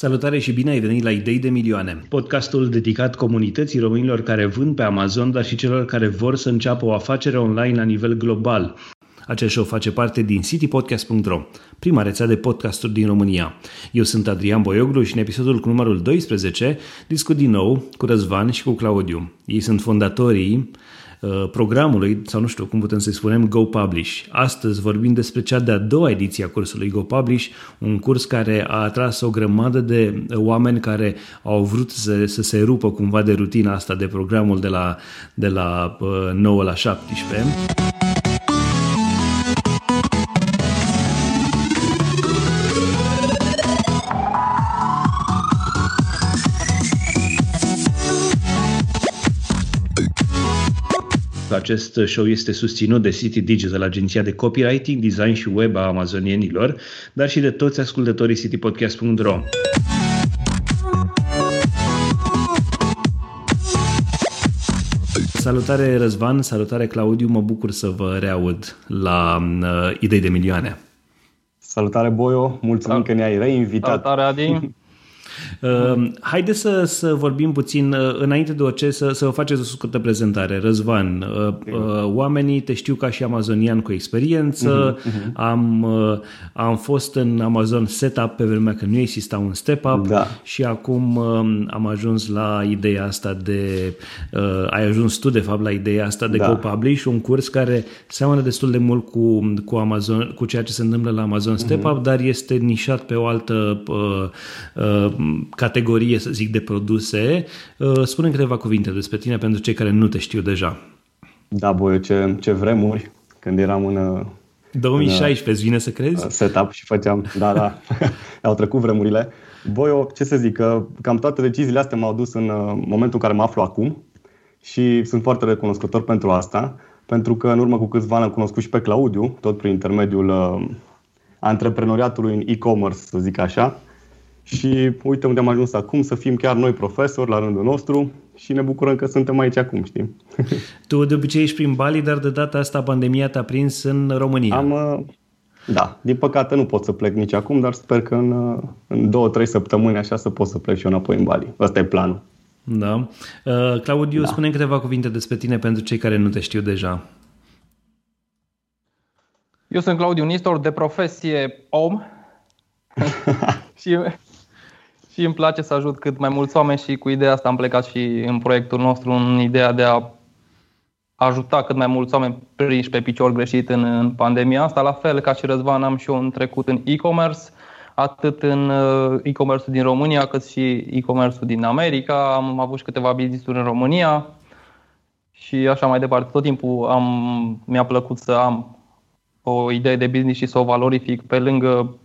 Salutare și bine ai venit la Idei de Milioane, podcastul dedicat comunității românilor care vând pe Amazon, dar și celor care vor să înceapă o afacere online la nivel global. Acest show face parte din citypodcast.ro, prima rețea de podcasturi din România. Eu sunt Adrian Boioglu și în episodul cu numărul 12 discut din nou cu Răzvan și cu Claudiu. Ei sunt fondatorii Uh, programului, sau nu știu cum putem să-i spunem, Go Publish. Astăzi vorbim despre cea de-a doua ediție a cursului Go Publish, un curs care a atras o grămadă de oameni care au vrut să, să se rupă cumva de rutina asta de programul de la, de la 9 uh, la 17. Acest show este susținut de City Digital, agenția de copywriting, design și web a amazonienilor, dar și de toți ascultătorii citypodcast.ro. Salutare Răzvan, salutare Claudiu, mă bucur să vă reaud la uh, Idei de Milioane. Salutare Boio, mulțumim Sal- că ne-ai reinvitat. Salutare Adi. Uh, haideți să, să vorbim puțin, uh, înainte de orice, să, să vă faceți o scurtă prezentare. Răzvan, uh, uh, oamenii te știu ca și amazonian cu experiență, uh-huh, uh-huh. Am, uh, am fost în Amazon Setup pe vremea când nu exista un step-up da. și acum uh, am ajuns la ideea asta de, uh, ai ajuns tu de fapt la ideea asta de da. co-publish, un curs care seamănă destul de mult cu, cu, Amazon, cu ceea ce se întâmplă la Amazon Step-up, uh-huh. dar este nișat pe o altă uh, uh, categorie, să zic, de produse. Uh, spune câteva cuvinte despre tine pentru cei care nu te știu deja. Da, băi, ce, ce vremuri când eram în 2016, în, îți vine să crezi? Uh, setup și făceam, da, da, au trecut vremurile. Băi, ce să zic, că cam toate deciziile astea m-au dus în uh, momentul în care mă aflu acum și sunt foarte recunoscător pentru asta, pentru că în urmă cu câțiva ani am cunoscut și pe Claudiu, tot prin intermediul uh, antreprenoriatului în e-commerce, să zic așa, și uite unde am ajuns acum, să fim chiar noi profesori la rândul nostru și ne bucurăm că suntem aici acum, știm. Tu de obicei ești prin Bali, dar de data asta pandemia te-a prins în România. Am, uh, da, din păcate nu pot să plec nici acum, dar sper că în, uh, în două, trei săptămâni așa să pot să plec și eu înapoi în Bali. Asta e planul. Da. Uh, Claudiu, da. spune câteva cuvinte despre tine pentru cei care nu te știu deja. Eu sunt Claudiu Nistor, de profesie om și și îmi place să ajut cât mai mulți oameni și cu ideea asta am plecat și în proiectul nostru, în ideea de a ajuta cât mai mulți oameni prinși pe picior greșit în, în pandemia asta. La fel ca și Răzvan am și eu un trecut în e-commerce, atât în uh, e-commerce din România cât și e-commerce din America. Am avut și câteva business-uri în România și așa mai departe. Tot timpul am, mi-a plăcut să am o idee de business și să o valorific pe lângă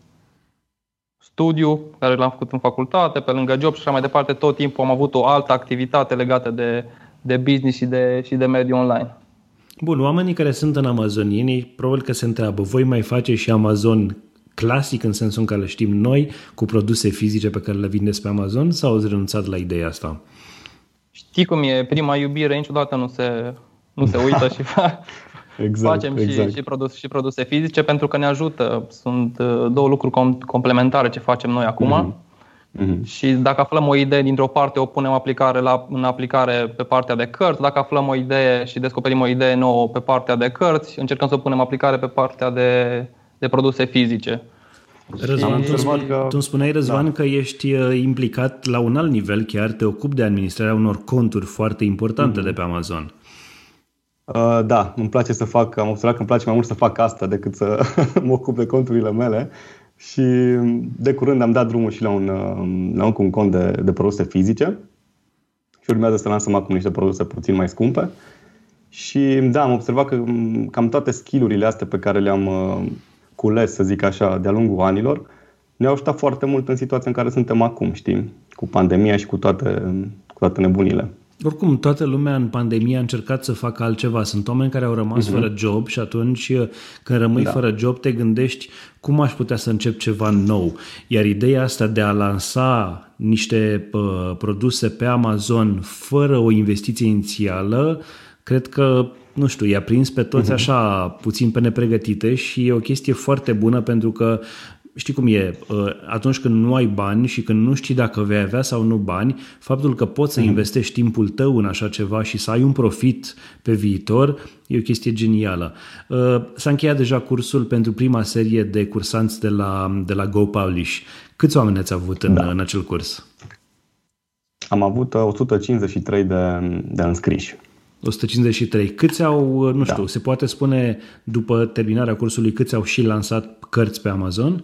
studiu care l-am făcut în facultate, pe lângă job și așa mai departe, tot timpul am avut o altă activitate legată de, de business și de, și de mediul online. Bun, oamenii care sunt în amazonieni probabil că se întreabă, voi mai face și Amazon clasic în sensul în care le știm noi, cu produse fizice pe care le vindeți pe Amazon sau ați renunțat la ideea asta? Știi cum e, prima iubire niciodată nu se, nu se uită și Exact, Facem exact. Și, și, produse, și produse fizice pentru că ne ajută. Sunt uh, două lucruri com- complementare ce facem noi acum. Mm-hmm. Mm-hmm. Și dacă aflăm o idee dintr-o parte, o punem aplicare la, în aplicare pe partea de cărți. Dacă aflăm o idee și descoperim o idee nouă pe partea de cărți, încercăm să o punem aplicare pe partea de, de produse fizice. Răzvan, tu, spune, că... tu îmi spuneai, Răzvan, da. că ești uh, implicat la un alt nivel, chiar te ocupi de administrarea unor conturi foarte importante mm-hmm. de pe Amazon. Uh, da, îmi place să fac, am observat că îmi place mai mult să fac asta decât să mă ocup de conturile mele și de curând am dat drumul și la un, uh, la un, un cont de, de produse fizice și urmează să lansăm acum niște produse puțin mai scumpe. Și da, am observat că mm, cam toate skillurile astea pe care le-am uh, cules, să zic așa, de-a lungul anilor, ne-au ajutat foarte mult în situația în care suntem acum, știi, cu pandemia și cu toate, cu toate nebunile. Oricum, toată lumea în pandemie a încercat să facă altceva. Sunt oameni care au rămas uh-huh. fără job și atunci când rămâi da. fără job te gândești cum aș putea să încep ceva nou. Iar ideea asta de a lansa niște uh, produse pe Amazon fără o investiție inițială, cred că nu știu, i-a prins pe toți uh-huh. așa puțin pe nepregătite și e o chestie foarte bună pentru că știi cum e, uh, atunci când nu ai bani și când nu știi dacă vei avea sau nu bani, faptul că poți să mm-hmm. investești timpul tău în așa ceva și să ai un profit pe viitor e o chestie genială. Uh, s-a încheiat deja cursul pentru prima serie de cursanți de la, de la Go Publish. Câți oameni ați avut în, da. în acel curs? Am avut 153 uh, de, de înscriși. 153. Câți au, nu știu, da. se poate spune după terminarea cursului câți au și lansat cărți pe Amazon?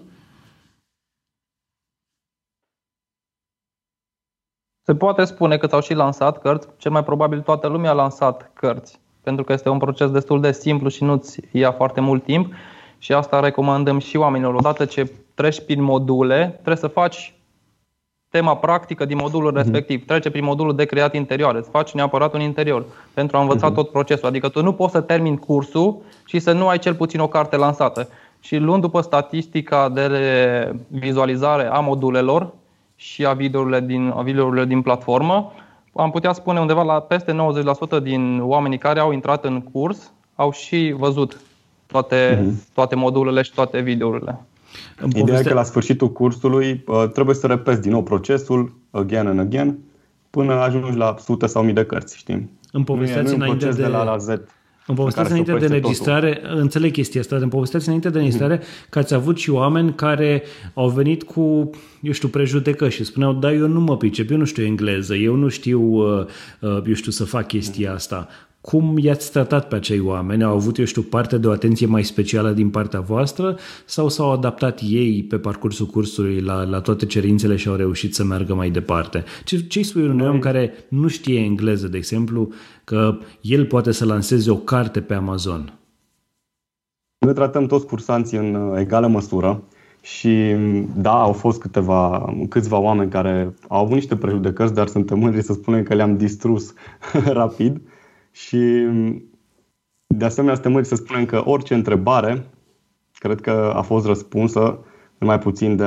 Se poate spune că au și lansat cărți. Cel mai probabil toată lumea a lansat cărți, pentru că este un proces destul de simplu și nu-ți ia foarte mult timp. Și asta recomandăm și oamenilor. Odată ce treci prin module, trebuie să faci tema practică din modulul mhm. respectiv. Trece prin modulul de creat interior. Îți faci neapărat un interior pentru a învăța uh-huh. tot procesul. Adică tu nu poți să termini cursul și să nu ai cel puțin o carte lansată. Și luând după statistica de vizualizare a modulelor și a videourile din, a videourile din platformă, am putea spune undeva la peste 90% din oamenii care au intrat în curs au și văzut toate, uh-huh. toate modulele și toate videourile. Ideea e că la sfârșitul cursului uh, trebuie să repezi din nou procesul, again and again, până ajungi la sute sau mii de cărți, știm. Îmi povesteați înainte de... de la la Z. Îmi povesteați înainte de înregistrare, totul. înțeleg chestia asta, îmi povesteați înainte de înregistrare mm-hmm. că ați avut și oameni care au venit cu, eu știu, prejudecă și spuneau, da, eu nu mă pricep, eu nu știu engleză, eu nu știu, uh, uh, eu știu să fac chestia asta. Cum i-ați tratat pe acei oameni? Au avut, eu știu, parte de o atenție mai specială din partea voastră sau s-au adaptat ei pe parcursul cursului la, la toate cerințele și au reușit să meargă mai departe? Ce, ce spui unui om care nu știe engleză, de exemplu, că el poate să lanseze o carte pe Amazon? Noi tratăm toți cursanții în uh, egală măsură și da, au fost câteva, câțiva oameni care au avut niște prejudecăți, dar suntem mândri să spunem că le-am distrus rapid și de asemenea suntem mândri să spunem că orice întrebare cred că a fost răspunsă în mai puțin de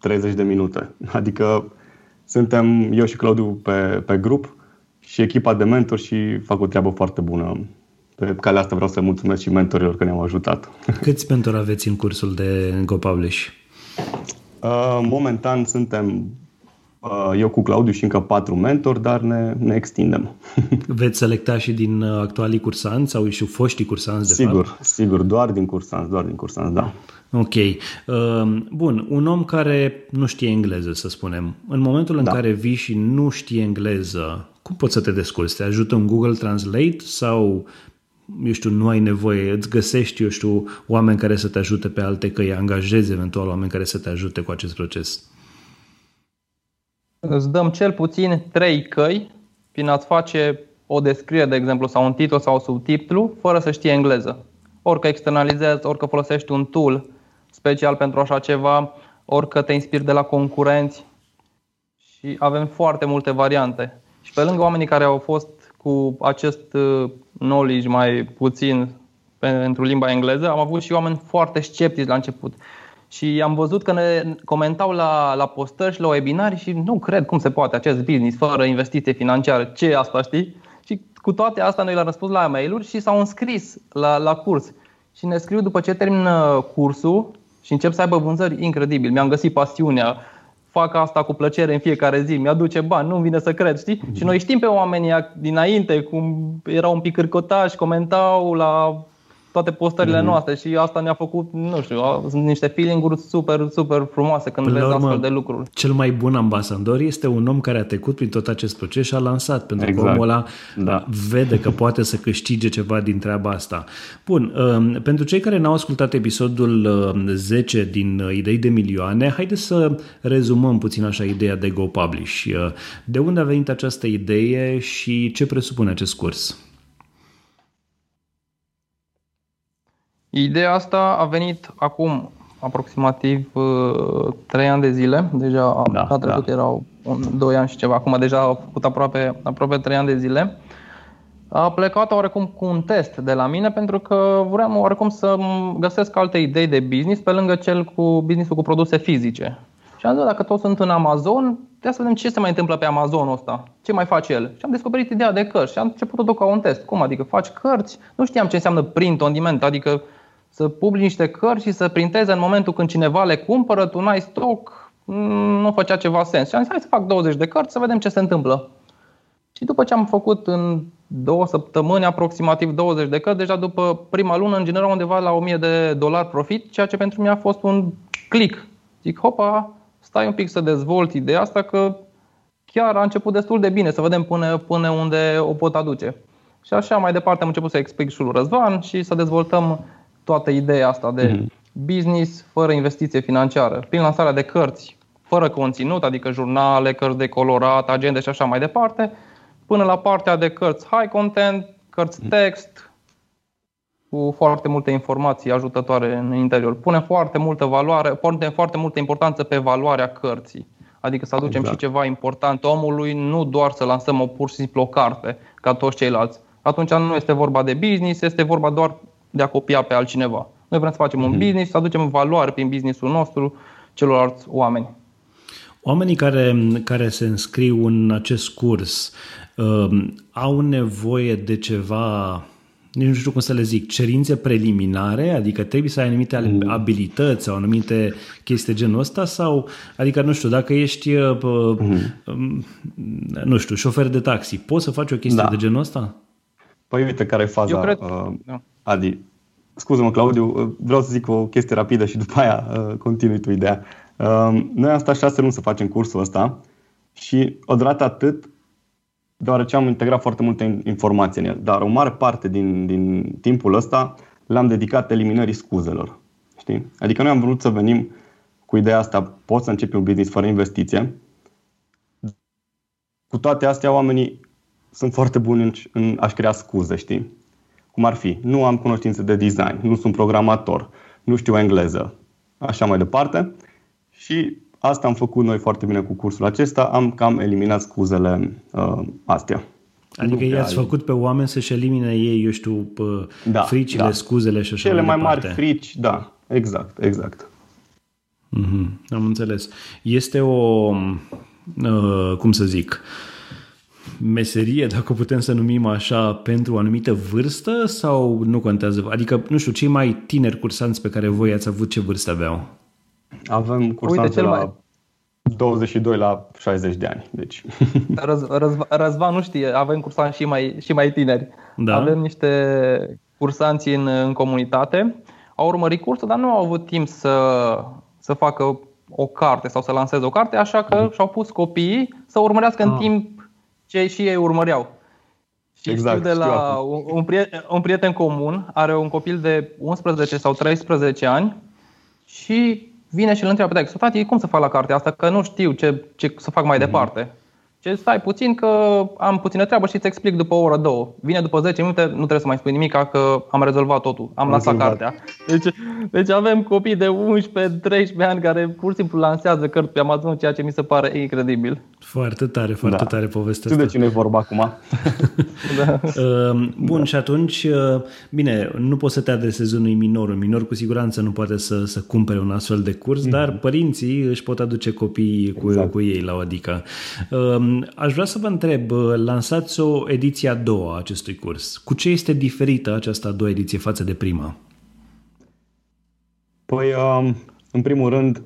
30 de minute. Adică suntem eu și Claudiu pe, pe grup și echipa de mentori și fac o treabă foarte bună. Pe calea asta vreau să mulțumesc și mentorilor că ne-au ajutat. Câți mentori aveți în cursul de GoPublish? Uh, momentan suntem Uh, eu cu Claudiu și încă patru mentori, dar ne, ne extindem. Veți selecta și din uh, actualii cursanți sau și foștii cursanți, de sigur, fapt? Sigur, doar din cursanți, doar din cursanți, da. Ok. Uh, bun, un om care nu știe engleză, să spunem, în momentul în da. care vii și nu știe engleză, cum poți să te descurci? Te ajută un Google Translate sau eu știu, nu ai nevoie, îți găsești, eu știu, oameni care să te ajute pe alte căi, angajezi eventual oameni care să te ajute cu acest proces? Îți dăm cel puțin trei căi prin a-ți face o descriere, de exemplu, sau un titlu sau un subtitlu, fără să știi engleză. Orică externalizezi, orică folosești un tool special pentru așa ceva, orică te inspiri de la concurenți și avem foarte multe variante. Și pe lângă oamenii care au fost cu acest uh, knowledge mai puțin pentru limba engleză, am avut și oameni foarte sceptici la început. Și am văzut că ne comentau la, la postări și la webinarii și nu cred cum se poate acest business fără investiție financiară. Ce e asta, știi? Și cu toate astea noi le-am răspuns la mail-uri și s-au înscris la, la curs. Și ne scriu după ce termin cursul și încep să aibă vânzări incredibil. Mi-am găsit pasiunea, fac asta cu plăcere în fiecare zi, mi-aduce bani, nu-mi vine să cred, știi? Mm-hmm. Și noi știm pe oamenii dinainte cum erau un pic cârcotași, comentau la toate postările mm-hmm. noastre și asta ne-a făcut, nu știu, sunt niște feeling-uri super, super frumoase când Până vezi urmă, astfel de lucruri. Cel mai bun ambasador este un om care a trecut prin tot acest proces și a lansat, pentru exact. că omul ăla da. vede că poate să câștige ceva din treaba asta. Bun, um, pentru cei care n-au ascultat episodul 10 um, din uh, Idei de Milioane, haideți să rezumăm puțin așa ideea de Go Publish. Uh, de unde a venit această idee și ce presupune acest curs? Ideea asta a venit acum aproximativ uh, 3 ani de zile. Deja da, a trecut da. erau un, 2 ani și ceva. Acum deja au făcut aproape, aproape 3 ani de zile. A plecat oarecum cu un test de la mine pentru că vreau oarecum să găsesc alte idei de business pe lângă cel cu businessul cu produse fizice. Și am zis, dacă toți sunt în Amazon, trebuie să vedem ce se mai întâmplă pe Amazon ăsta. Ce mai face el? Și am descoperit ideea de cărți și am început-o ca un test. Cum? Adică faci cărți? Nu știam ce înseamnă print on demand, adică să publici niște cărți și să printeze în momentul când cineva le cumpără, tu n-ai stoc, nu făcea ceva sens. Și am zis, hai să fac 20 de cărți să vedem ce se întâmplă. Și după ce am făcut în două săptămâni aproximativ 20 de cărți, deja după prima lună în general undeva la 1000 de dolari profit, ceea ce pentru mine a fost un click. Zic, hopa, stai un pic să dezvolt ideea asta că chiar a început destul de bine, să vedem până, până unde o pot aduce. Și așa mai departe am început să explic și lui Răzvan și să dezvoltăm toată ideea asta de mm-hmm. business fără investiție financiară, prin lansarea de cărți fără conținut, adică jurnale, cărți de colorat, agende și așa mai departe, până la partea de cărți high content, cărți mhm. text, cu foarte multe informații ajutătoare în interior. Punem foarte multă valoare, punem foarte multă importanță pe valoarea cărții. Adică să aducem exact. și ceva important omului, nu doar să lansăm o pur și simplu o carte ca toți ceilalți. Atunci nu este vorba de business, este vorba doar de a copia pe altcineva. Noi vrem să facem mm-hmm. un mhm. business, să aducem valoare prin businessul nostru celorlalți oameni. Oamenii care, care se înscriu în acest curs uh, au nevoie de ceva nici nu știu cum să le zic, cerințe preliminare, adică trebuie să ai anumite mm. abilități sau anumite chestii de genul ăsta sau, adică nu știu, dacă ești, uh, mm. nu știu, șofer de taxi, poți să faci o chestie da. de genul ăsta? Păi uite care e faza, Eu cred... uh, da. Adi. Scuză-mă, Claudiu, uh, vreau să zic o chestie rapidă și după aia uh, continui tu ideea. Uh, noi am stat șase luni să facem cursul ăsta și odată atât deoarece am integrat foarte multe informații în el. Dar o mare parte din, din timpul ăsta l-am dedicat eliminării scuzelor. Știi? Adică noi am vrut să venim cu ideea asta, poți să începi un business fără investiție. Cu toate astea, oamenii sunt foarte buni în, în a-și crea scuze, știi? Cum ar fi, nu am cunoștințe de design, nu sunt programator, nu știu engleză, așa mai departe. Și Asta am făcut noi foarte bine cu cursul acesta, am cam eliminat scuzele uh, astea. Adică i-ați făcut pe oameni să-și elimine ei, eu știu, da, fricile, da. scuzele și așa Cele mai, mai mari frici, da, exact, exact. Mm-hmm, am înțeles. Este o, uh, cum să zic, meserie, dacă putem să numim așa, pentru o anumită vârstă sau nu contează? Adică, nu știu, cei mai tineri cursanți pe care voi ați avut, ce vârstă aveau? Avem cursanți Uite, de la mai... 22 la 60 de ani. Deci. Răz, Răzva, Răzvan nu știe, avem cursanți și mai, și mai tineri. Da. Avem niște cursanți în, în comunitate. Au urmărit cursul, dar nu au avut timp să, să facă o carte sau să lanseze o carte, așa că mm. și-au pus copiii să urmărească ah. în timp ce și ei urmăreau. Și exact, știu de la un, un, prieten, un prieten comun, are un copil de 11 sau 13 ani și vine și îl întreabă pe taică, tati, cum să fac la cartea asta, că nu știu ce, ce să fac mai mm-hmm. departe. Ce stai puțin că am puțină treabă și îți explic după o oră, două. Vine după 10 minute, nu trebuie să mai spui nimic că am rezolvat totul, am lăsat cartea. Deci, deci avem copii de 11-13 ani care pur și simplu lansează cărți pe Amazon, ceea ce mi se pare incredibil. Foarte tare, foarte da. tare povestea asta. de cine e vorba acum. da. Ehm, bun, da. și atunci, uh, bine, nu poți să te adresezi unui minor. Un minor cu siguranță nu poate să, să cumpere un astfel de curs, mm-hmm. dar părinții își pot aduce copiii cu, exact. cu ei la o adică. Ehm, Aș vrea să vă întreb, lansați o ediție a doua a acestui curs. Cu ce este diferită această a doua ediție față de prima? Păi, um, în primul rând,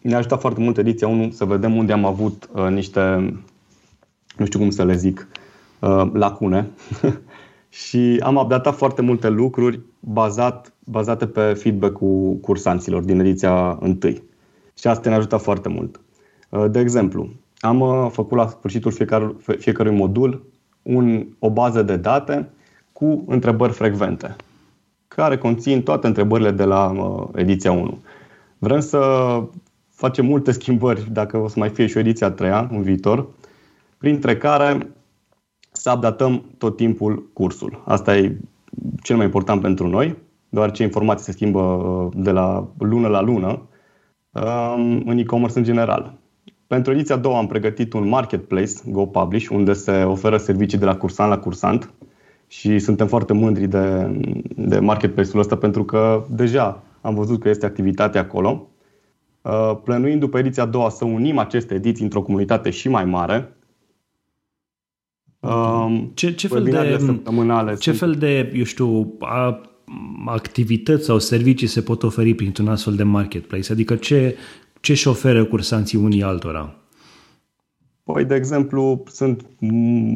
ne-a ajutat foarte mult ediția 1 să vedem unde am avut uh, niște, nu știu cum să le zic, uh, lacune și am updatat foarte multe lucruri bazat, bazate pe feedback-ul cursanților din ediția 1. Și asta ne-a ajutat foarte mult. Uh, de exemplu, am uh, făcut la sfârșitul fiecare, fiecărui modul un, o bază de date cu întrebări frecvente, care conțin toate întrebările de la uh, ediția 1. Vrem să facem multe schimbări, dacă o să mai fie și o ediție a treia în viitor, printre care să updatăm tot timpul cursul. Asta e cel mai important pentru noi, deoarece informații se schimbă uh, de la lună la lună um, în e-commerce în general. Pentru ediția a doua am pregătit un marketplace, GoPublish, unde se oferă servicii de la cursant la cursant și suntem foarte mândri de, de marketplace-ul ăsta pentru că deja am văzut că este activitate acolo. Uh, plănuind după ediția a doua să unim aceste ediții într-o comunitate și mai mare, um, ce, ce fel de, ce fel de, eu știu, activități sau servicii se pot oferi printr-un astfel de marketplace? Adică ce, ce și oferă cursanții unii altora? Păi, de exemplu, sunt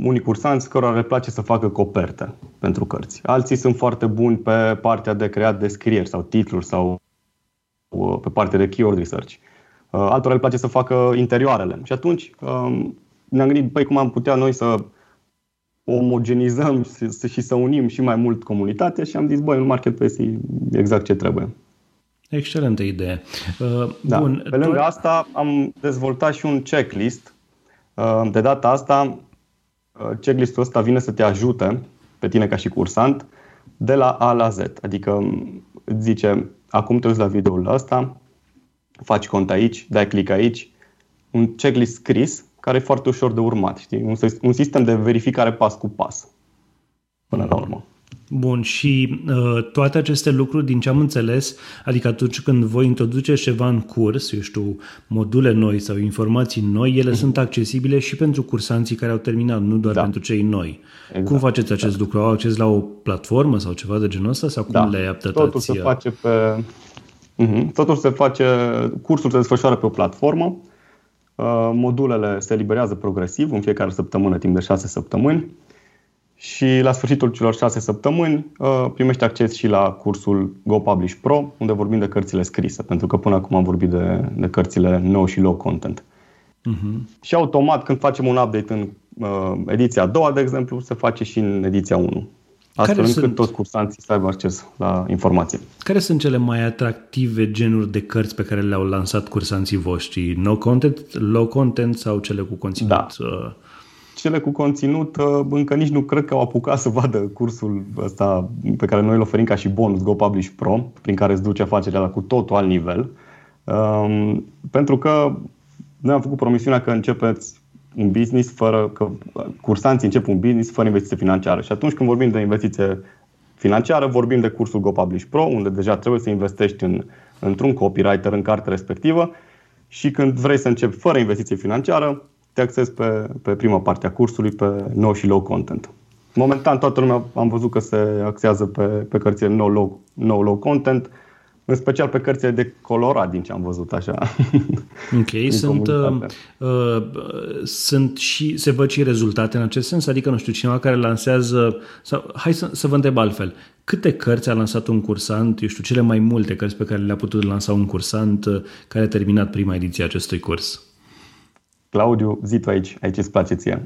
unii cursanți cărora le place să facă coperte pentru cărți. Alții sunt foarte buni pe partea de creat descrieri sau titluri sau uh, pe partea de keyword research. Uh, altora le place să facă interioarele. Și atunci um, ne-am gândit, păi cum am putea noi să omogenizăm și să unim și mai mult comunitatea și am zis, băi, un marketplace e exact ce trebuie. Excelentă idee. Uh, da. Bun. Pe lângă asta am dezvoltat și un checklist. Uh, de data asta, uh, checklistul ăsta vine să te ajute pe tine ca și cursant de la A la Z. Adică um, îți zice, acum te uiți la videoul ăsta, faci cont aici, dai click aici, un checklist scris care e foarte ușor de urmat. Știi? Un, un sistem de verificare pas cu pas până la urmă. Bun, și uh, toate aceste lucruri, din ce am înțeles, adică atunci când voi introduce ceva în curs, eu știu, module noi sau informații noi, ele mm-hmm. sunt accesibile și pentru cursanții care au terminat, nu doar da. pentru cei noi. Exact. Cum faceți acest da. lucru? Au acces la o platformă sau ceva de genul ăsta? Sau cum da. le adaptați? Totul se face pe... Mm-hmm. Totul se face... Cursul se desfășoară pe o platformă Uh, modulele se eliberează progresiv în fiecare săptămână, timp de 6 săptămâni și la sfârșitul celor 6 săptămâni uh, primești acces și la cursul Go Publish Pro, unde vorbim de cărțile scrise, pentru că până acum am vorbit de, de cărțile nou și low content. Uh-huh. Și automat, când facem un update în uh, ediția a doua, de exemplu, se face și în ediția 1 astfel care încât sunt, toți cursanții să aibă acces la informație. Care sunt cele mai atractive genuri de cărți pe care le-au lansat cursanții voștri? No content, low content sau cele cu conținut? Da. Uh? Cele cu conținut uh, încă nici nu cred că au apucat să vadă cursul ăsta pe care noi îl oferim ca și bonus Go Publish Pro, prin care îți duce afacerea la cu totul alt nivel. Um, pentru că noi am făcut promisiunea că începeți un business fără că cursanții încep un business fără investiție financiară. Și atunci când vorbim de investiție financiară, vorbim de cursul Go Publish Pro, unde deja trebuie să investești în, într-un copywriter în cartea respectivă și când vrei să începi fără investiție financiară, te accesi pe, pe prima parte a cursului, pe nou și low content. Momentan toată lumea am văzut că se axează pe, pe cărțile no low, no low content, în special pe cărțile de colorat, din ce am văzut așa. Ok, sunt, uh, uh, sunt și, se văd și rezultate în acest sens? Adică, nu știu, cineva care lansează, sau, hai să, să vă întreb altfel, câte cărți a lansat un cursant, eu știu, cele mai multe cărți pe care le-a putut lansa un cursant uh, care a terminat prima ediție a acestui curs? Claudiu, zi tu aici, aici îți place ție.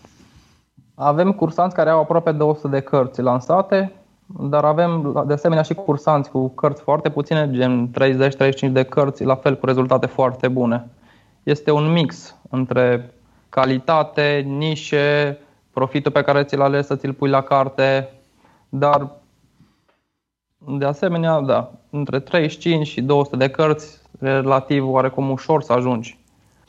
Avem cursanți care au aproape 200 de cărți lansate, dar avem de asemenea și cursanți cu cărți foarte puține, gen 30-35 de cărți, la fel cu rezultate foarte bune. Este un mix între calitate, nișe, profitul pe care ți-l ales să ți-l pui la carte, dar de asemenea, da, între 35 și 200 de cărți, relativ oarecum ușor să ajungi.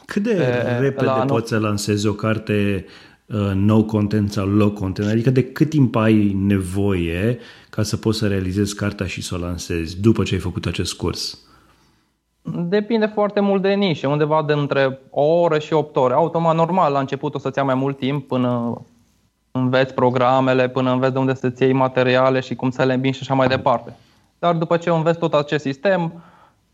Cât de pe, repede la poți să lansezi o carte Uh, no content sau low content, adică de cât timp ai nevoie ca să poți să realizezi cartea și să o lansezi după ce ai făcut acest curs? Depinde foarte mult de nișe, undeva de între o oră și 8 ore. Automat, normal, la început o să-ți ia mai mult timp până înveți programele, până înveți de unde să-ți iei materiale și cum să le îmbini și așa mai departe. Dar după ce înveți tot acest sistem,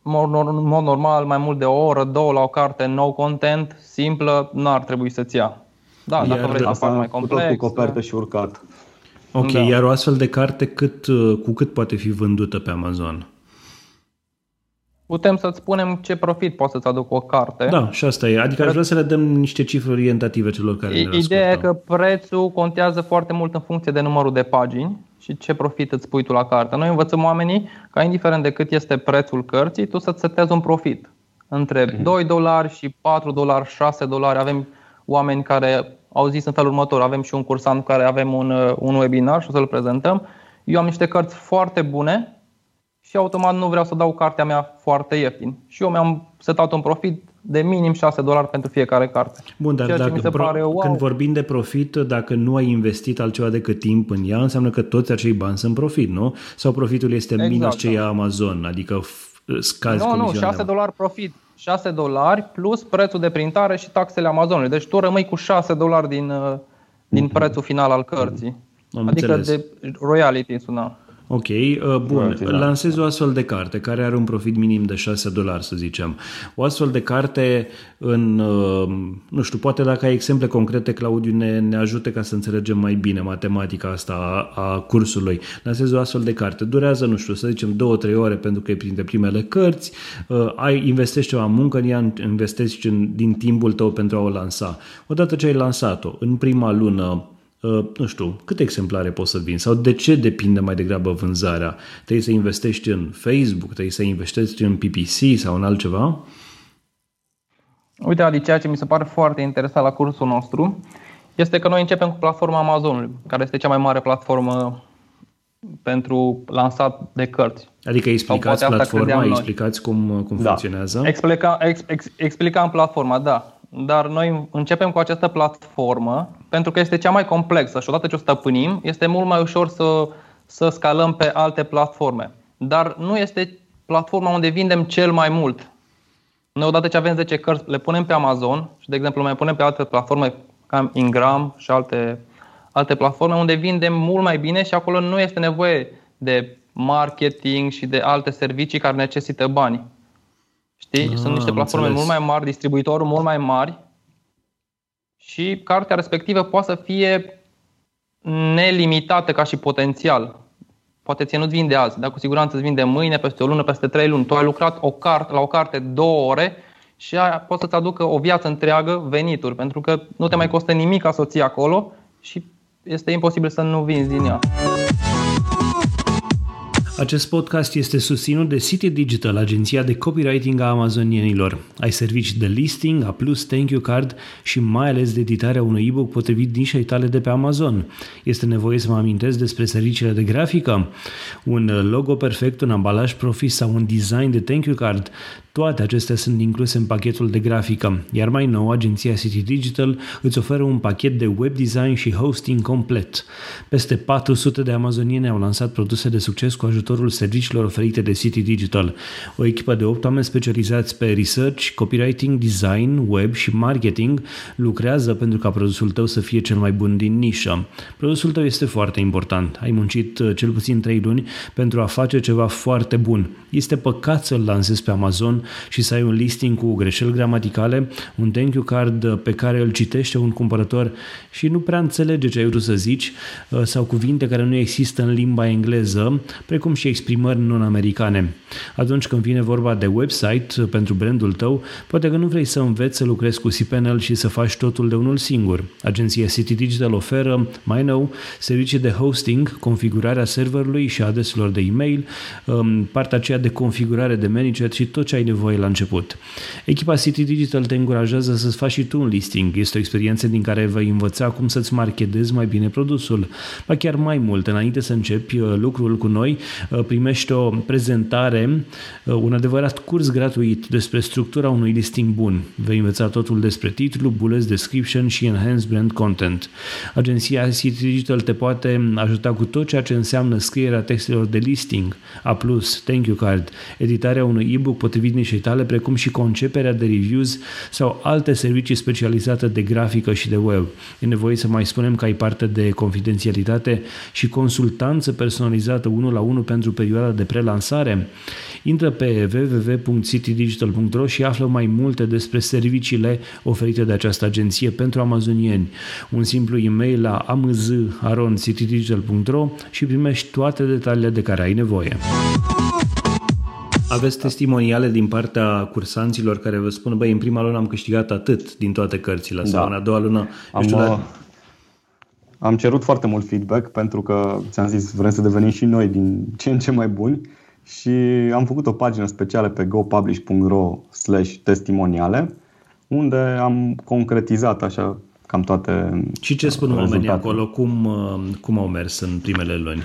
în mod normal, mai mult de o oră, două la o carte nou content, simplă, nu ar trebui să-ți ia. Da, iar dacă vrei să faci mai complex. Tot cu copertă și urcat. Ok, da. iar o astfel de carte cât, uh, cu cât poate fi vândută pe Amazon? Putem să-ți spunem ce profit poate să-ți aducă o carte. Da, și asta e. Adică aș vrea să le dăm niște cifre orientative celor care ne Ideea e că prețul contează foarte mult în funcție de numărul de pagini și ce profit îți pui tu la carte. Noi învățăm oamenii ca indiferent de cât este prețul cărții, tu să-ți setezi un profit. Între mm-hmm. 2 dolari și 4 dolari, 6 dolari avem oameni care au zis în felul următor, avem și un cursant care avem un, uh, un webinar și o să-l prezentăm. Eu am niște cărți foarte bune și automat nu vreau să dau cartea mea foarte ieftin. Și eu mi-am setat un profit de minim 6 dolari pentru fiecare carte. Bun, dar dacă mi se pare, wow, când vorbim de profit, dacă nu ai investit altceva decât timp în ea, înseamnă că toți acei bani sunt profit, nu? Sau profitul este exact, minus ce da. ia Amazon, adică scazi Nu, nu, 6 dolari profit 6 dolari plus prețul de printare și taxele Amazonului. Deci tu rămâi cu 6 dolari din, uh, din mhm. prețul final al cărții. Am adică înțeles. de royalty sună. Ok, uh, bun. Da. Lansezi o astfel de carte care are un profit minim de 6 dolari, să zicem. O astfel de carte în, uh, nu știu, poate dacă ai exemple concrete, Claudiu, ne, ne ajute ca să înțelegem mai bine matematica asta a, a cursului. Lansezi o astfel de carte. Durează, nu știu, să zicem 2-3 ore pentru că e printre primele cărți. Uh, ai, investești ceva muncă în ea, investești în, din timpul tău pentru a o lansa. Odată ce ai lansat-o, în prima lună, Uh, nu știu, câte exemplare poți să vinzi sau de ce depinde mai degrabă vânzarea? Trebuie să investești în Facebook, trebuie să investești în PPC sau în altceva? Uite, Adi, ceea ce mi se pare foarte interesant la cursul nostru este că noi începem cu platforma Amazon, care este cea mai mare platformă pentru lansat de cărți. Adică explicați platforma, explicați cum, cum da. funcționează? Explica, ex, ex, explicam platforma, da dar noi începem cu această platformă pentru că este cea mai complexă și odată ce o stăpânim, este mult mai ușor să, să scalăm pe alte platforme. Dar nu este platforma unde vindem cel mai mult. Noi odată ce avem 10 cărți, le punem pe Amazon și, de exemplu, mai punem pe alte platforme ca Ingram și alte, alte platforme unde vindem mult mai bine și acolo nu este nevoie de marketing și de alte servicii care necesită bani. Știi? Ah, Sunt niște platforme înțeles. mult mai mari, distribuitori mult mai mari și cartea respectivă poate să fie nelimitată ca și potențial. Poate ție nu-ți vinde azi, dar cu siguranță îți vinde mâine, peste o lună, peste trei luni. Tu ai lucrat o carte, la o carte două ore și aia poate să-ți aducă o viață întreagă venituri, pentru că nu te mai costă nimic ca să o ții acolo și este imposibil să nu vinzi din ea. Acest podcast este susținut de City Digital, agenția de copywriting a amazonienilor. Ai servicii de listing, A+, thank you card și mai ales de editarea unui e-book potrivit nișei tale de pe Amazon. Este nevoie să mă amintesc despre serviciile de grafică? Un logo perfect, un ambalaj profit sau un design de thank you card toate acestea sunt incluse în pachetul de grafică, iar mai nou, agenția City Digital îți oferă un pachet de web design și hosting complet. Peste 400 de amazoniene au lansat produse de succes cu ajutorul serviciilor oferite de City Digital. O echipă de 8 oameni specializați pe research, copywriting, design, web și marketing lucrează pentru ca produsul tău să fie cel mai bun din nișă. Produsul tău este foarte important. Ai muncit uh, cel puțin 3 luni pentru a face ceva foarte bun. Este păcat să-l lansezi pe Amazon și să ai un listing cu greșeli gramaticale, un thank you card pe care îl citește un cumpărător și nu prea înțelege ce ai vrut să zici uh, sau cuvinte care nu există în limba engleză, precum și exprimări non-americane. Atunci când vine vorba de website uh, pentru brandul tău, poate că nu vrei să înveți să lucrezi cu cPanel și să faci totul de unul singur. Agenția City Digital oferă, mai nou, servicii de hosting, configurarea serverului și adreselor de e-mail, um, partea aceea de configurare de manager și tot ce ai nevoie la început. Echipa City Digital te încurajează să-ți faci și tu un listing. Este o experiență din care vei învăța cum să-ți marketezi mai bine produsul. Ba chiar mai mult, înainte să începi uh, lucrul cu noi, uh, primești o prezentare, uh, un adevărat curs gratuit despre structura unui listing bun. Vei învăța totul despre titlu, bullets, description și enhanced brand content. Agenția City Digital te poate ajuta cu tot ceea ce înseamnă scrierea textelor de listing, A+, thank you card, editarea unui e-book potrivit nișei tale, precum și conceperea de reviews sau alte servicii specializate de grafică și de web. E nevoie să mai spunem că ai parte de confidențialitate și consultanță personalizată unul la unul pentru perioada de prelansare. Intră pe www.citydigital.ro și află mai multe despre serviciile oferite de această agenție pentru amazonieni. Un simplu e-mail la amz.citydigital.ro și primești toate detaliile de care ai nevoie. Aveți testimoniale din partea cursanților care vă spun, băi, în prima lună am câștigat atât din toate cărțile da. sau în a doua lună, am, știu, dar... am cerut foarte mult feedback pentru că, ți-am zis, vrem să devenim și noi din ce în ce mai buni și am făcut o pagină specială pe gopublish.ro slash testimoniale unde am concretizat așa cam toate Și ce spun oamenii acolo? Cum, cum au mers în primele luni?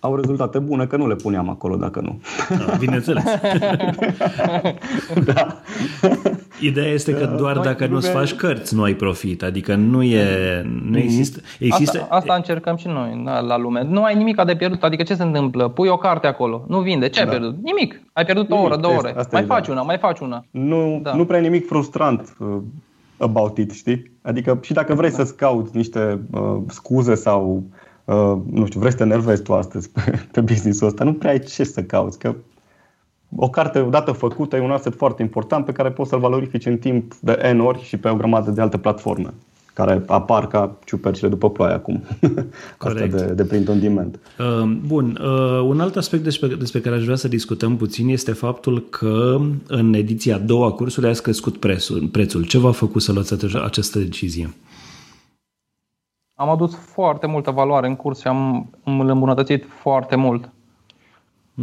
Au rezultate bune, că nu le puneam acolo dacă nu. Da, bineînțeles. da. Ideea este că doar Noi, dacă nu-ți faci cărți, nu ai profit. Adică nu e... Nu mhm. există, există... Asta, asta încercăm și noi da, la lume. Nu ai nimic de pierdut. Adică ce se întâmplă? Pui o carte acolo. Nu vinde. Ce da. ai pierdut? Nimic. Ai pierdut nimic, o oră, două ore. Mai faci da. una, mai faci una. Nu, da. nu prea nimic frustrant uh, about it, știi? Adică și dacă vrei da. să-ți cauți niște uh, scuze sau uh, nu știu, vrei să te nervezi tu astăzi pe, pe business-ul ăsta, nu prea ai ce să cauți, că o carte odată făcută e un asset foarte important pe care poți să-l valorifici în timp de N ori și pe o grămadă de alte platforme care apar ca ciupercile după ploaie acum. Asta de, de print on demand. Uh, bun. Uh, un alt aspect despre, despre care aș vrea să discutăm puțin este faptul că în ediția a doua a cursului a scăzut prețul. prețul. Ce v-a făcut să luați această decizie? Am adus foarte multă valoare în curs și am îl îmbunătățit foarte mult.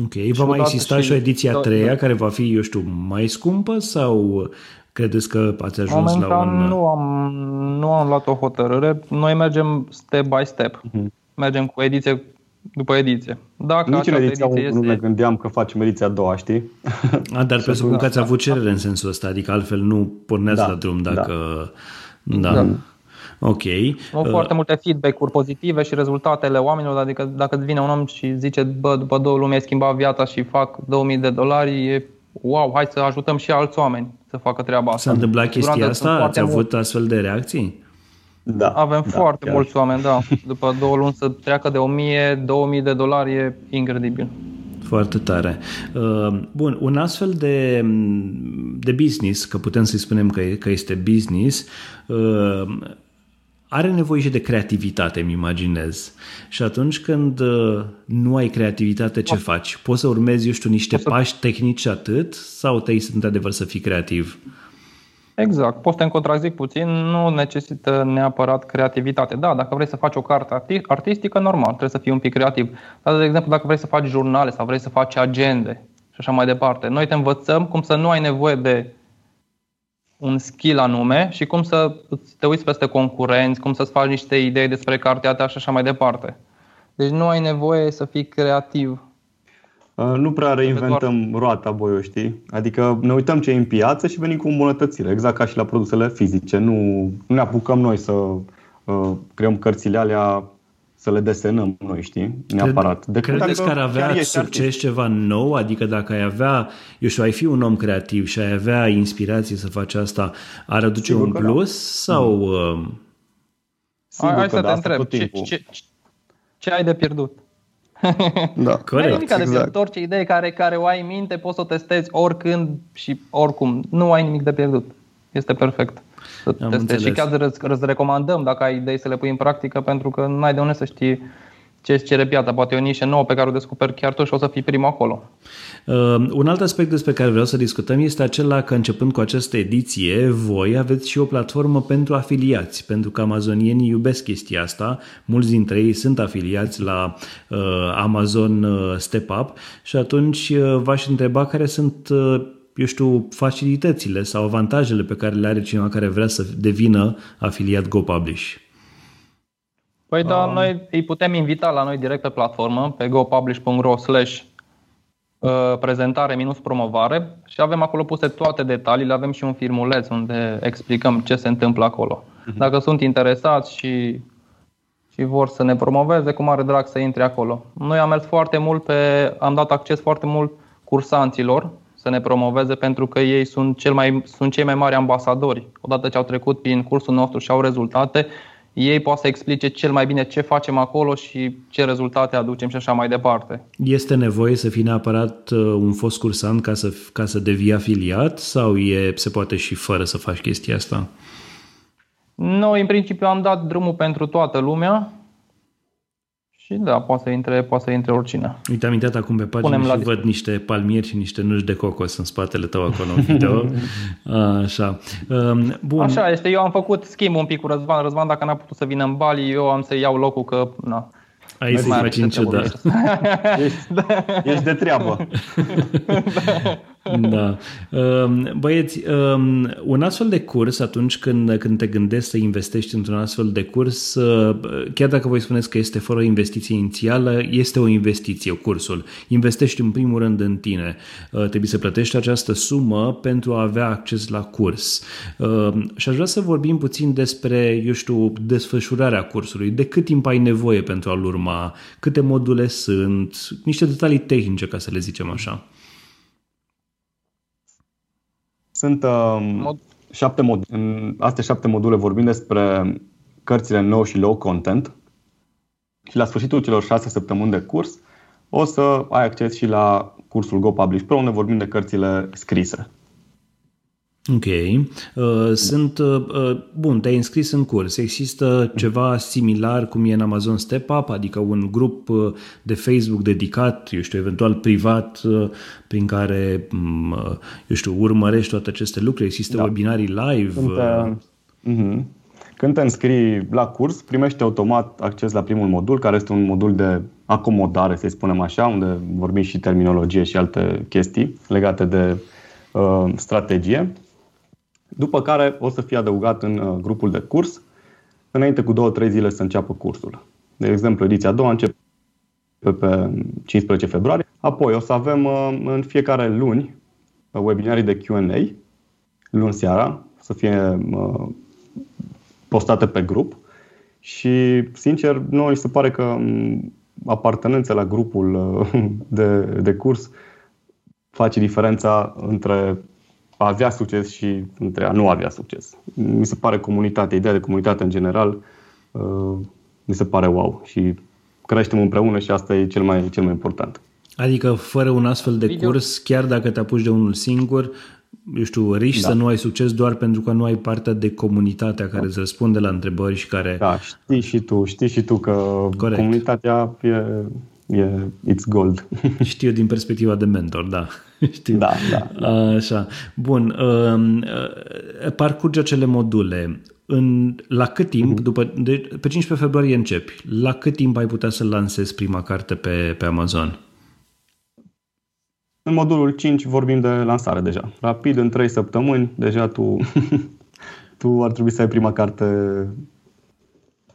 Ok. Va mai exista și o ediție a da, treia da. care va fi, eu știu, mai scumpă sau credeți că ați ajuns Momentan la un... nu am, nu am luat o hotărâre. Noi mergem step by step. Uh-huh. Mergem cu ediție după ediție. Dacă Nici în ediția ediție este... nu ne gândeam că facem ediția a doua, știi? A, dar presupun că ați avut cerere în sensul ăsta, adică altfel nu porneți da, la drum dacă... Da. da. da. Ok. Au uh, foarte multe feedback-uri pozitive și rezultatele oamenilor, adică dacă îți vine un om și zice, bă, după două luni ai schimbat viața și fac 2000 de dolari, e wow, hai să ajutăm și alți oameni să facă treaba asta. S-a întâmplat chestia asta? Ați avut mult. astfel de reacții? Da. Avem da, foarte chiar. mulți oameni, da. După două luni să treacă de 1000, 2000 de dolari e incredibil. Foarte tare. Uh, bun, un astfel de, de business, că putem să-i spunem că, că este business, uh, are nevoie și de creativitate, îmi imaginez. Și atunci când uh, nu ai creativitate, ce faci? Poți să urmezi, eu știu, niște să... pași tehnici atât? Sau te să într-adevăr să fii creativ? Exact. Poți să te contrazic puțin, nu necesită neapărat creativitate. Da, dacă vrei să faci o carte artistică, normal, trebuie să fii un pic creativ. Dar, de exemplu, dacă vrei să faci jurnale sau vrei să faci agende și așa mai departe, noi te învățăm cum să nu ai nevoie de un skill anume și cum să te uiți peste concurenți, cum să-ți faci niște idei despre cartea ta și așa mai departe. Deci nu ai nevoie să fii creativ. Nu prea reinventăm doar... roata, boi, știi? Adică ne uităm ce e în piață și venim cu îmbunătățire, exact ca și la produsele fizice. Nu, nu ne apucăm noi să uh, creăm cărțile alea să le desenăm noi, știi? Neapărat. Cred, credeți că ar avea succes artist. ceva nou? Adică dacă ai avea, eu știu, ai fi un om creativ și ai avea inspirație să faci asta, ar aduce Sigur un plus? Da. Sau... Mm. Sigur hai, hai să da, te întreb, ce, ce, ce ai de pierdut? Da, corect. Nu ai nimic exact. de pierdut. Orice idee care, care o ai în minte, poți să o testezi oricând și oricum. Nu ai nimic de pierdut. Este perfect să Am testezi. Înțeles. Și chiar îți recomandăm dacă ai idei să le pui în practică, pentru că n-ai de unde să știi ce îți cere piața. Poate e o nișă nouă pe care o descoperi chiar tu și o să fii primul acolo. Uh, un alt aspect despre care vreau să discutăm este acela că începând cu această ediție, voi aveți și o platformă pentru afiliați, pentru că amazonienii iubesc chestia asta. Mulți dintre ei sunt afiliați la uh, Amazon uh, Step Up și atunci uh, v-aș întreba care sunt uh, eu știu, facilitățile sau avantajele pe care le are cineva care vrea să devină afiliat GoPublish? Păi da, um. noi îi putem invita la noi direct pe platformă, pe gopublish.ro slash uh, prezentare minus promovare și avem acolo puse toate detaliile, avem și un filmuleț unde explicăm ce se întâmplă acolo. Uh-huh. Dacă sunt interesați și, și vor să ne promoveze, cu mare drag să intre acolo. Noi am mers foarte mult pe, am dat acces foarte mult cursanților să ne promoveze pentru că ei sunt, cel mai, sunt cei mai mari ambasadori. Odată ce au trecut prin cursul nostru și au rezultate, ei pot să explice cel mai bine ce facem acolo și ce rezultate aducem și așa mai departe. Este nevoie să fii neapărat uh, un fost cursant ca să, ca să devii afiliat sau e, se poate și fără să faci chestia asta? Noi, în principiu, am dat drumul pentru toată lumea. Și da, poate să intre, poate să intre oricine. Uite, am intrat acum pe pagină și la văd niște palmieri și niște nuși de cocos în spatele tău acolo în video. Așa. Um, bun. Așa este. Eu am făcut schimb un pic cu Răzvan. Răzvan, dacă n-a putut să vină în Bali, eu am să iau locul că... Na, Aici să faci în ciudă. Ești, ești de treabă. da. Um, băieți, um, un astfel de curs, atunci când, când te gândești să investești într-un astfel de curs, uh, chiar dacă voi spuneți că este fără o investiție inițială, este o investiție, cursul. Investești în primul rând în tine. Uh, trebuie să plătești această sumă pentru a avea acces la curs. Um, și aș vrea să vorbim puțin despre, eu știu, desfășurarea cursului. De cât timp ai nevoie pentru a-l urma? Câte module sunt? Niște detalii tehnice, ca să le zicem așa. Sunt uh, Mod... șapte mod- în astea șapte module vorbim despre cărțile nou și low content. și la sfârșitul celor șase săptămâni de curs o să ai acces și la cursul Go Publish Pro unde vorbim de cărțile scrise. Ok. Uh, sunt. Uh, uh, bun, te-ai înscris în curs. Există ceva similar cum e în Amazon Step Up, adică un grup uh, de Facebook dedicat, eu știu, eventual privat, uh, prin care, um, eu știu, urmărești toate aceste lucruri. Există da. webinarii live. Când te, uh-huh. Când te înscrii la curs, primești automat acces la primul modul, care este un modul de acomodare, să spunem așa, unde vorbim și terminologie și alte chestii legate de uh, strategie după care o să fie adăugat în uh, grupul de curs înainte cu 2-3 zile să înceapă cursul. De exemplu, ediția a doua începe pe 15 februarie. Apoi o să avem uh, în fiecare luni uh, webinarii de Q&A, luni seara, să fie postate pe grup și, sincer, noi se pare că um, apartenența la grupul de, de curs face diferența între a avea succes și între a nu avea succes. Mi se pare comunitatea, ideea de comunitate în general, uh, mi se pare wow și creștem împreună și asta e cel mai, cel mai important. Adică fără un astfel de Video. curs, chiar dacă te apuci de unul singur, eu știu, riști da. să nu ai succes doar pentru că nu ai partea de comunitatea care da. îți răspunde la întrebări și care... Da, știi și tu, știi și tu că Corect. comunitatea e e, it's gold. Știu din perspectiva de mentor, da. Știu. Da, da. Așa. Bun. Uh, uh, parcurge acele module. În, la cât timp, mm-hmm. după, de, pe 15 februarie începi, la cât timp ai putea să lansezi prima carte pe, pe Amazon? În modulul 5 vorbim de lansare deja. Rapid, în 3 săptămâni, deja tu, tu ar trebui să ai prima carte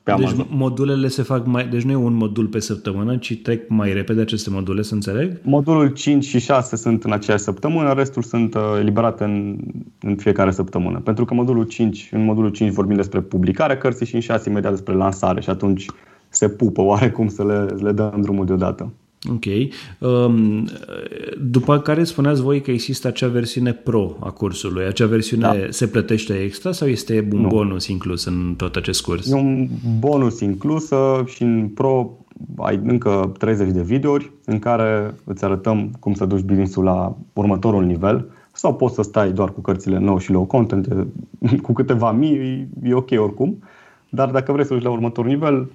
pe deci Amazon. Deci modulele se fac mai... Deci nu e un modul pe săptămână, ci trec mai repede aceste module, să înțeleg? Modulul 5 și 6 sunt în aceeași săptămână, restul sunt uh, eliberate în, în fiecare săptămână. Pentru că modulul 5, în modulul 5 vorbim despre publicarea cărții și în 6 imediat despre lansare și atunci se pupă oarecum să le, le dăm drumul deodată. Ok. Um, după care spuneați voi că există acea versiune pro a cursului. Acea versiune da. se plătește extra sau este un nu. bonus inclus în tot acest curs? E un bonus inclus uh, și în pro ai încă 30 de videouri în care îți arătăm cum să duci business-ul la următorul nivel sau poți să stai doar cu cărțile nou și low content, cu câteva mii, e ok oricum. Dar dacă vrei să duci la următorul nivel,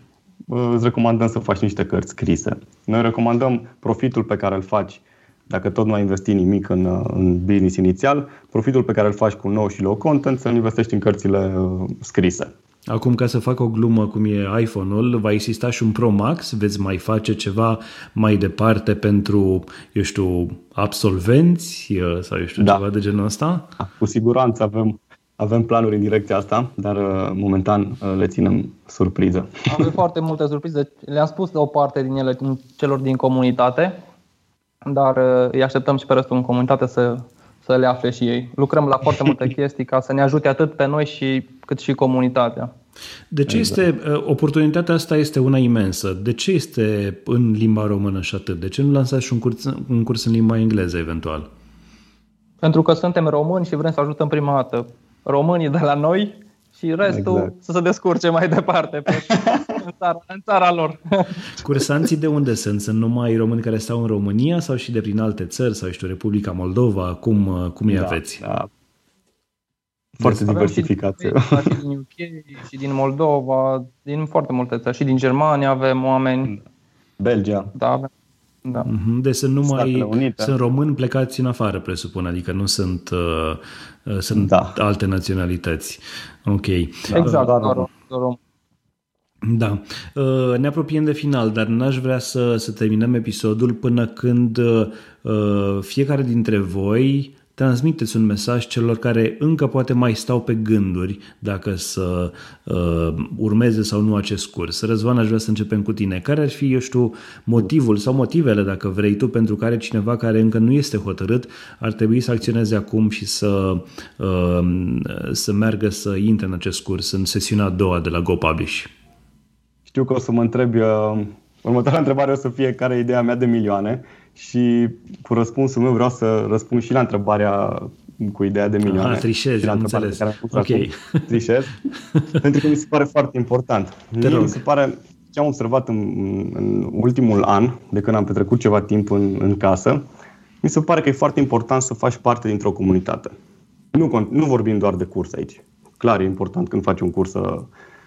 îți recomandăm să faci niște cărți scrise. Noi recomandăm profitul pe care îl faci dacă tot nu ai investit nimic în, în business inițial, profitul pe care îl faci cu nou și low content să-l investești în cărțile uh, scrise. Acum, ca să fac o glumă cum e iPhone-ul, va exista și un Pro Max? Veți mai face ceva mai departe pentru, eu știu, absolvenți uh, sau eu știu, da. ceva de genul ăsta? Cu siguranță avem avem planuri în direcția asta, dar uh, momentan uh, le ținem surpriză. Avem foarte multe surprize. Le-am spus de o parte din ele celor din comunitate, dar uh, îi așteptăm și pe restul în comunitate să, să le afle și ei. Lucrăm la foarte multe chestii ca să ne ajute atât pe noi și cât și comunitatea. De ce exact. este, oportunitatea asta este una imensă. De ce este în limba română și atât? De ce nu lansați și un curs, un curs în limba engleză eventual? Pentru că suntem români și vrem să ajutăm prima dată românii de la noi și restul exact. să se descurce mai departe pe, în, țara, în țara lor. Cursanții de unde sunt? Sunt numai români care stau în România sau și de prin alte țări sau știu Republica Moldova? Cum, cum îi da, aveți? Da. Foarte deci, diversificat. Și din UK, și din Moldova, din foarte multe țări. Și din Germania avem oameni. Belgia. Da, avem da. Mhm. Deci sunt numai sunt români plecați în afară, presupun, adică nu sunt, uh, uh, sunt da. alte naționalități. Ok. Da. Exact, da, da. Da. Uh, ne apropiem de final, dar n-aș vrea să, să terminăm episodul până când uh, fiecare dintre voi transmiteți un mesaj celor care încă poate mai stau pe gânduri dacă să uh, urmeze sau nu acest curs. Răzvan, aș vrea să începem cu tine. Care ar fi, eu știu, motivul sau motivele, dacă vrei tu, pentru care cineva care încă nu este hotărât ar trebui să acționeze acum și să, uh, să meargă să intre în acest curs, în sesiunea a doua de la Go Publish? Știu că o să mă întrebi, uh, următoarea întrebare o să fie care e ideea mea de milioane și cu răspunsul meu vreau să răspund și la întrebarea cu ideea de milioane. Ah, trișez, la întrebarea care am pus ok. Acum, trișez, pentru că mi se pare foarte important. Te Mie mi se pare ce am observat în, în ultimul an, de când am petrecut ceva timp în, în casă, mi se pare că e foarte important să faci parte dintr-o comunitate. Nu, nu vorbim doar de curs aici. Clar, e important când faci un curs să,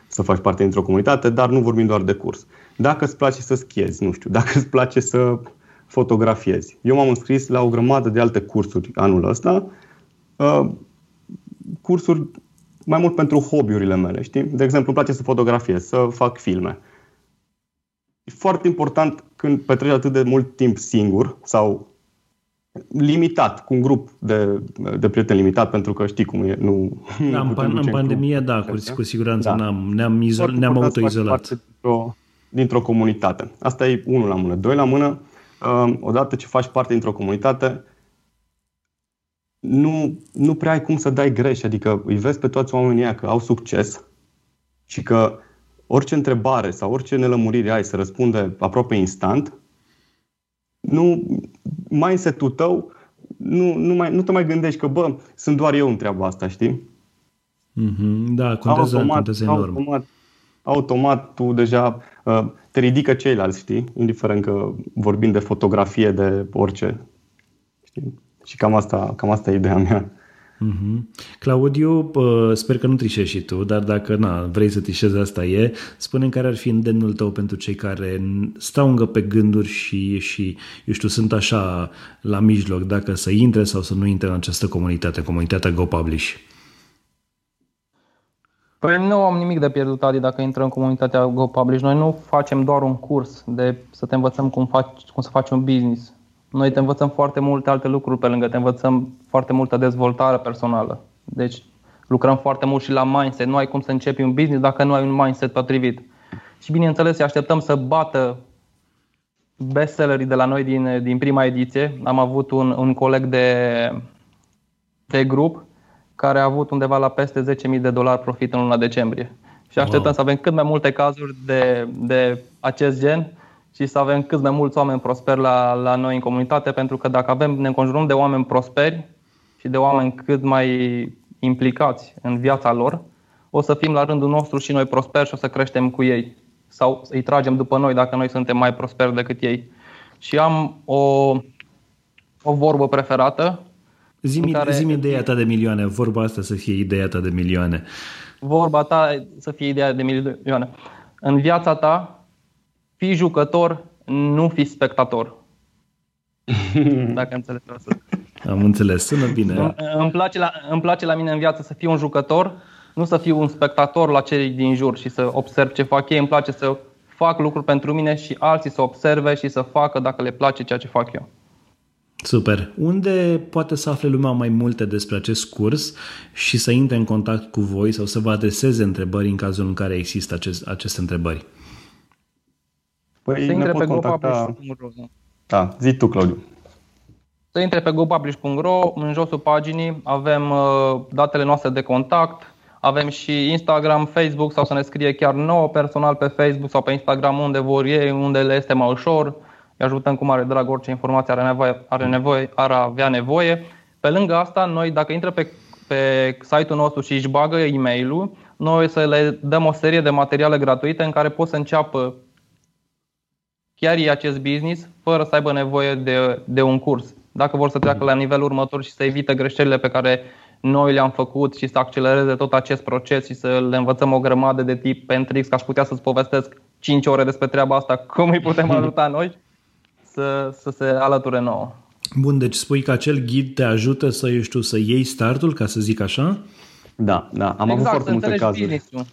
să faci parte dintr-o comunitate, dar nu vorbim doar de curs. Dacă îți place să schiezi, nu știu, dacă îți place să fotografiezi. Eu m-am înscris la o grămadă de alte cursuri anul ăsta, uh, cursuri mai mult pentru hobby-urile mele, știi? De exemplu, îmi place să fotografiez, să fac filme. E foarte important când petreci atât de mult timp singur sau limitat, cu un grup de, de prieteni limitat, pentru că știi cum e. Nu, da, în, pan, în pandemie, da, cu, cu siguranță da. ne-am, ne-am, izol, ne-am autoizolat. Dintr-o, dintr-o comunitate. Asta e unul la mână. Doi la mână, um, odată ce faci parte dintr-o comunitate, nu, nu prea ai cum să dai greș. Adică îi vezi pe toți oamenii ăia că au succes și că orice întrebare sau orice nelămurire ai să răspunde aproape instant, nu, mindset-ul tău nu, nu, mai, nu te mai gândești că, bă, sunt doar eu în treaba asta, știi? Mm-hmm, da, contează, automat, contează enorm. Automat, automat tu deja uh, te ridică ceilalți, știi? Indiferent că vorbim de fotografie, de orice. Știi? Și cam asta, cam asta e ideea mea. Mm-hmm. Claudiu, sper că nu trișezi și tu, dar dacă na, vrei să trișezi, asta e. spune care ar fi îndemnul tău pentru cei care stau încă pe gânduri și, și, eu știu, sunt așa la mijloc, dacă să intre sau să nu intre în această comunitate, comunitatea GoPublish. Păi nu am nimic de pierdut, Adi, dacă intrăm în comunitatea GoPublish. Noi nu facem doar un curs de să te învățăm cum, faci, cum să faci un business noi te învățăm foarte multe alte lucruri pe lângă, te învățăm foarte multă dezvoltare personală. Deci lucrăm foarte mult și la mindset. Nu ai cum să începi un business dacă nu ai un mindset potrivit. Și bineînțeles, așteptăm să bată bestsellerii de la noi din, din prima ediție. Am avut un, un coleg de, de grup care a avut undeva la peste 10.000 de dolari profit în luna decembrie. Și așteptăm wow. să avem cât mai multe cazuri de, de acest gen și să avem cât mai mulți oameni prosperi la, la noi în comunitate, pentru că dacă avem, ne înconjurăm de oameni prosperi și de oameni cât mai implicați în viața lor, o să fim la rândul nostru și noi prosperi și o să creștem cu ei. Sau îi tragem după noi dacă noi suntem mai prosperi decât ei. Și am o, o vorbă preferată. Zi-mi, care... zi ideea ta de milioane, vorba asta să fie ideea ta de milioane. Vorba ta să fie ideea de milioane. În viața ta, fii jucător, nu fi spectator. Dacă înțeles asta. Am înțeles, sună bine. Îmi place, la, îmi place la mine în viață să fiu un jucător, nu să fiu un spectator la cei din jur și să observ ce fac ei. Îmi place să fac lucruri pentru mine și alții să observe și să facă dacă le place ceea ce fac eu. Super. Unde poate să afle lumea mai multe despre acest curs și să intre în contact cu voi sau să vă adreseze întrebări în cazul în care există acest, aceste întrebări? Păi să intre pe contacta... Da, zi tu, Claudiu. Să intre pe gopublish.ro, în josul paginii avem uh, datele noastre de contact, avem și Instagram, Facebook sau să ne scrie chiar nouă personal pe Facebook sau pe Instagram unde vor ei, unde le este mai ușor. Îi ajutăm cu mare drag orice informație are nevoie, are nevoie, ar avea nevoie. Pe lângă asta, noi dacă intră pe, pe site-ul nostru și își bagă e mail noi să le dăm o serie de materiale gratuite în care pot să înceapă chiar e acest business fără să aibă nevoie de, de un curs. Dacă vor să treacă la nivelul următor și să evite greșelile pe care noi le-am făcut și să accelereze tot acest proces și să le învățăm o grămadă de tip pentru X, aș putea să-ți povestesc 5 ore despre treaba asta, cum îi putem ajuta noi să, să se alăture nouă. Bun, deci spui că acel ghid te ajută să, eu știu, să iei startul, ca să zic așa? Da, da, am exact, avut foarte multe cazuri. Business-ul.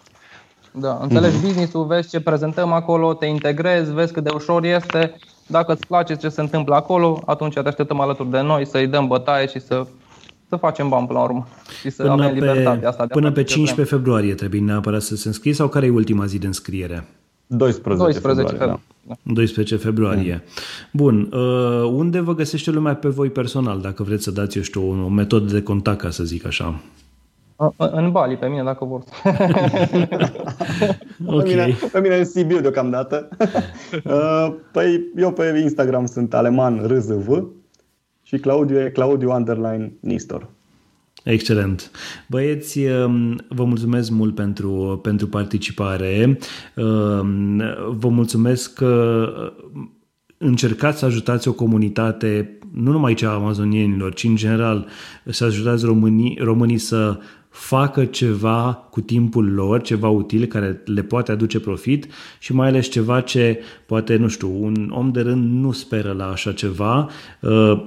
Da, înțelegi mm-hmm. business-ul, vezi ce prezentăm acolo, te integrezi, vezi cât de ușor este. Dacă îți place ce se întâmplă acolo, atunci te așteptăm alături de noi să-i dăm bătaie și să, să facem bani până la urmă. Și să până avem pe, libertatea asta. De până pe 15 vrem. februarie trebuie neapărat să se înscrie sau care e ultima zi de înscriere? 12, 12 februarie. Da. 12 februarie. Mm. Bun. Uh, unde vă găsește lumea pe voi personal, dacă vreți să dați, eu știu, o, o metodă de contact, ca să zic așa? În Bali, pe mine, dacă vor. okay. pe, mine, pe mine în Sibiu deocamdată. Uh, păi eu pe Instagram sunt aleman rzv și Claudiu e Claudiu underline Nistor. Excelent. Băieți, um, vă mulțumesc mult pentru, pentru participare. Um, vă mulțumesc că încercați să ajutați o comunitate, nu numai cea a amazonienilor, ci în general să ajutați românii, românii să facă ceva cu timpul lor, ceva util care le poate aduce profit și mai ales ceva ce poate, nu știu, un om de rând nu speră la așa ceva. Uh,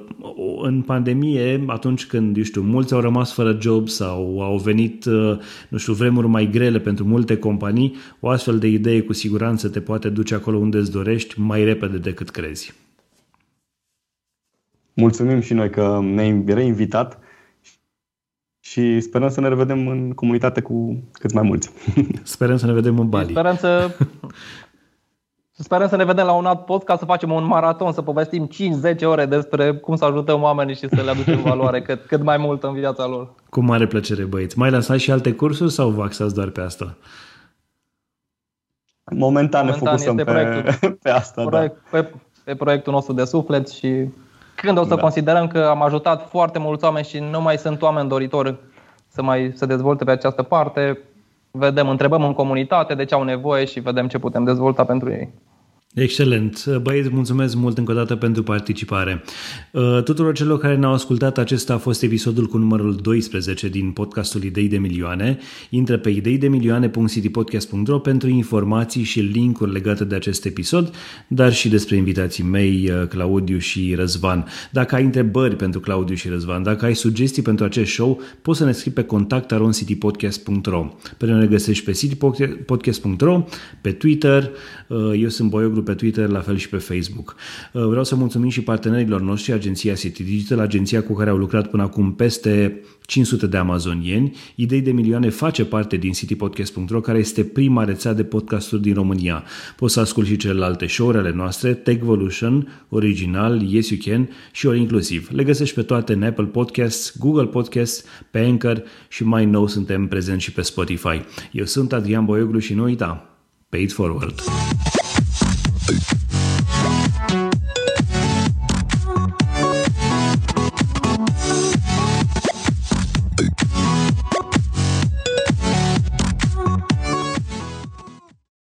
în pandemie, atunci când, eu știu, mulți au rămas fără job sau au venit, uh, nu știu, vremuri mai grele pentru multe companii, o astfel de idee cu siguranță te poate duce acolo unde îți dorești mai repede decât crezi. Mulțumim și noi că ne-ai reinvitat și sperăm să ne revedem în comunitate cu cât mai mulți. Sperăm să ne vedem în Bali. Sperăm să, sperăm să ne vedem la un alt podcast, să facem un maraton, să povestim 5-10 ore despre cum să ajutăm oamenii și să le aducem valoare cât, cât mai mult în viața lor. Cu mare plăcere, băieți. Mai lansați și alte cursuri sau vă axați doar pe asta? Momentan, Momentan ne focusăm pe, pe asta. Da. Proiect, da. pe, pe proiectul nostru de suflet și când o să da. considerăm că am ajutat foarte mulți oameni și nu mai sunt oameni doritori să mai se dezvolte pe această parte, vedem, întrebăm în comunitate de ce au nevoie și vedem ce putem dezvolta pentru ei. Excelent. Băieți, mulțumesc mult încă o dată pentru participare. Uh, tuturor celor care ne-au ascultat, acesta a fost episodul cu numărul 12 din podcastul Idei de Milioane. Intră pe ideidemilioane.citypodcast.ro pentru informații și linkuri legate de acest episod, dar și despre invitații mei, uh, Claudiu și Răzvan. Dacă ai întrebări pentru Claudiu și Răzvan, dacă ai sugestii pentru acest show, poți să ne scrii pe contact aroncitypodcast.ro. Pe ne găsești pe citypodcast.ro, pe Twitter, uh, eu sunt Boioglu pe Twitter, la fel și pe Facebook. Uh, vreau să mulțumim și partenerilor noștri, agenția City Digital, agenția cu care au lucrat până acum peste 500 de amazonieni. Idei de milioane face parte din citypodcast.ro, care este prima rețea de podcasturi din România. Poți să asculti și celelalte show-uri ale noastre, Techvolution, Original, Yes You Can și ori inclusiv. Le găsești pe toate în Apple Podcasts, Google Podcasts, pe Anchor și mai nou suntem prezenți și pe Spotify. Eu sunt Adrian Boioglu și nu uita, pay it forward. Boop.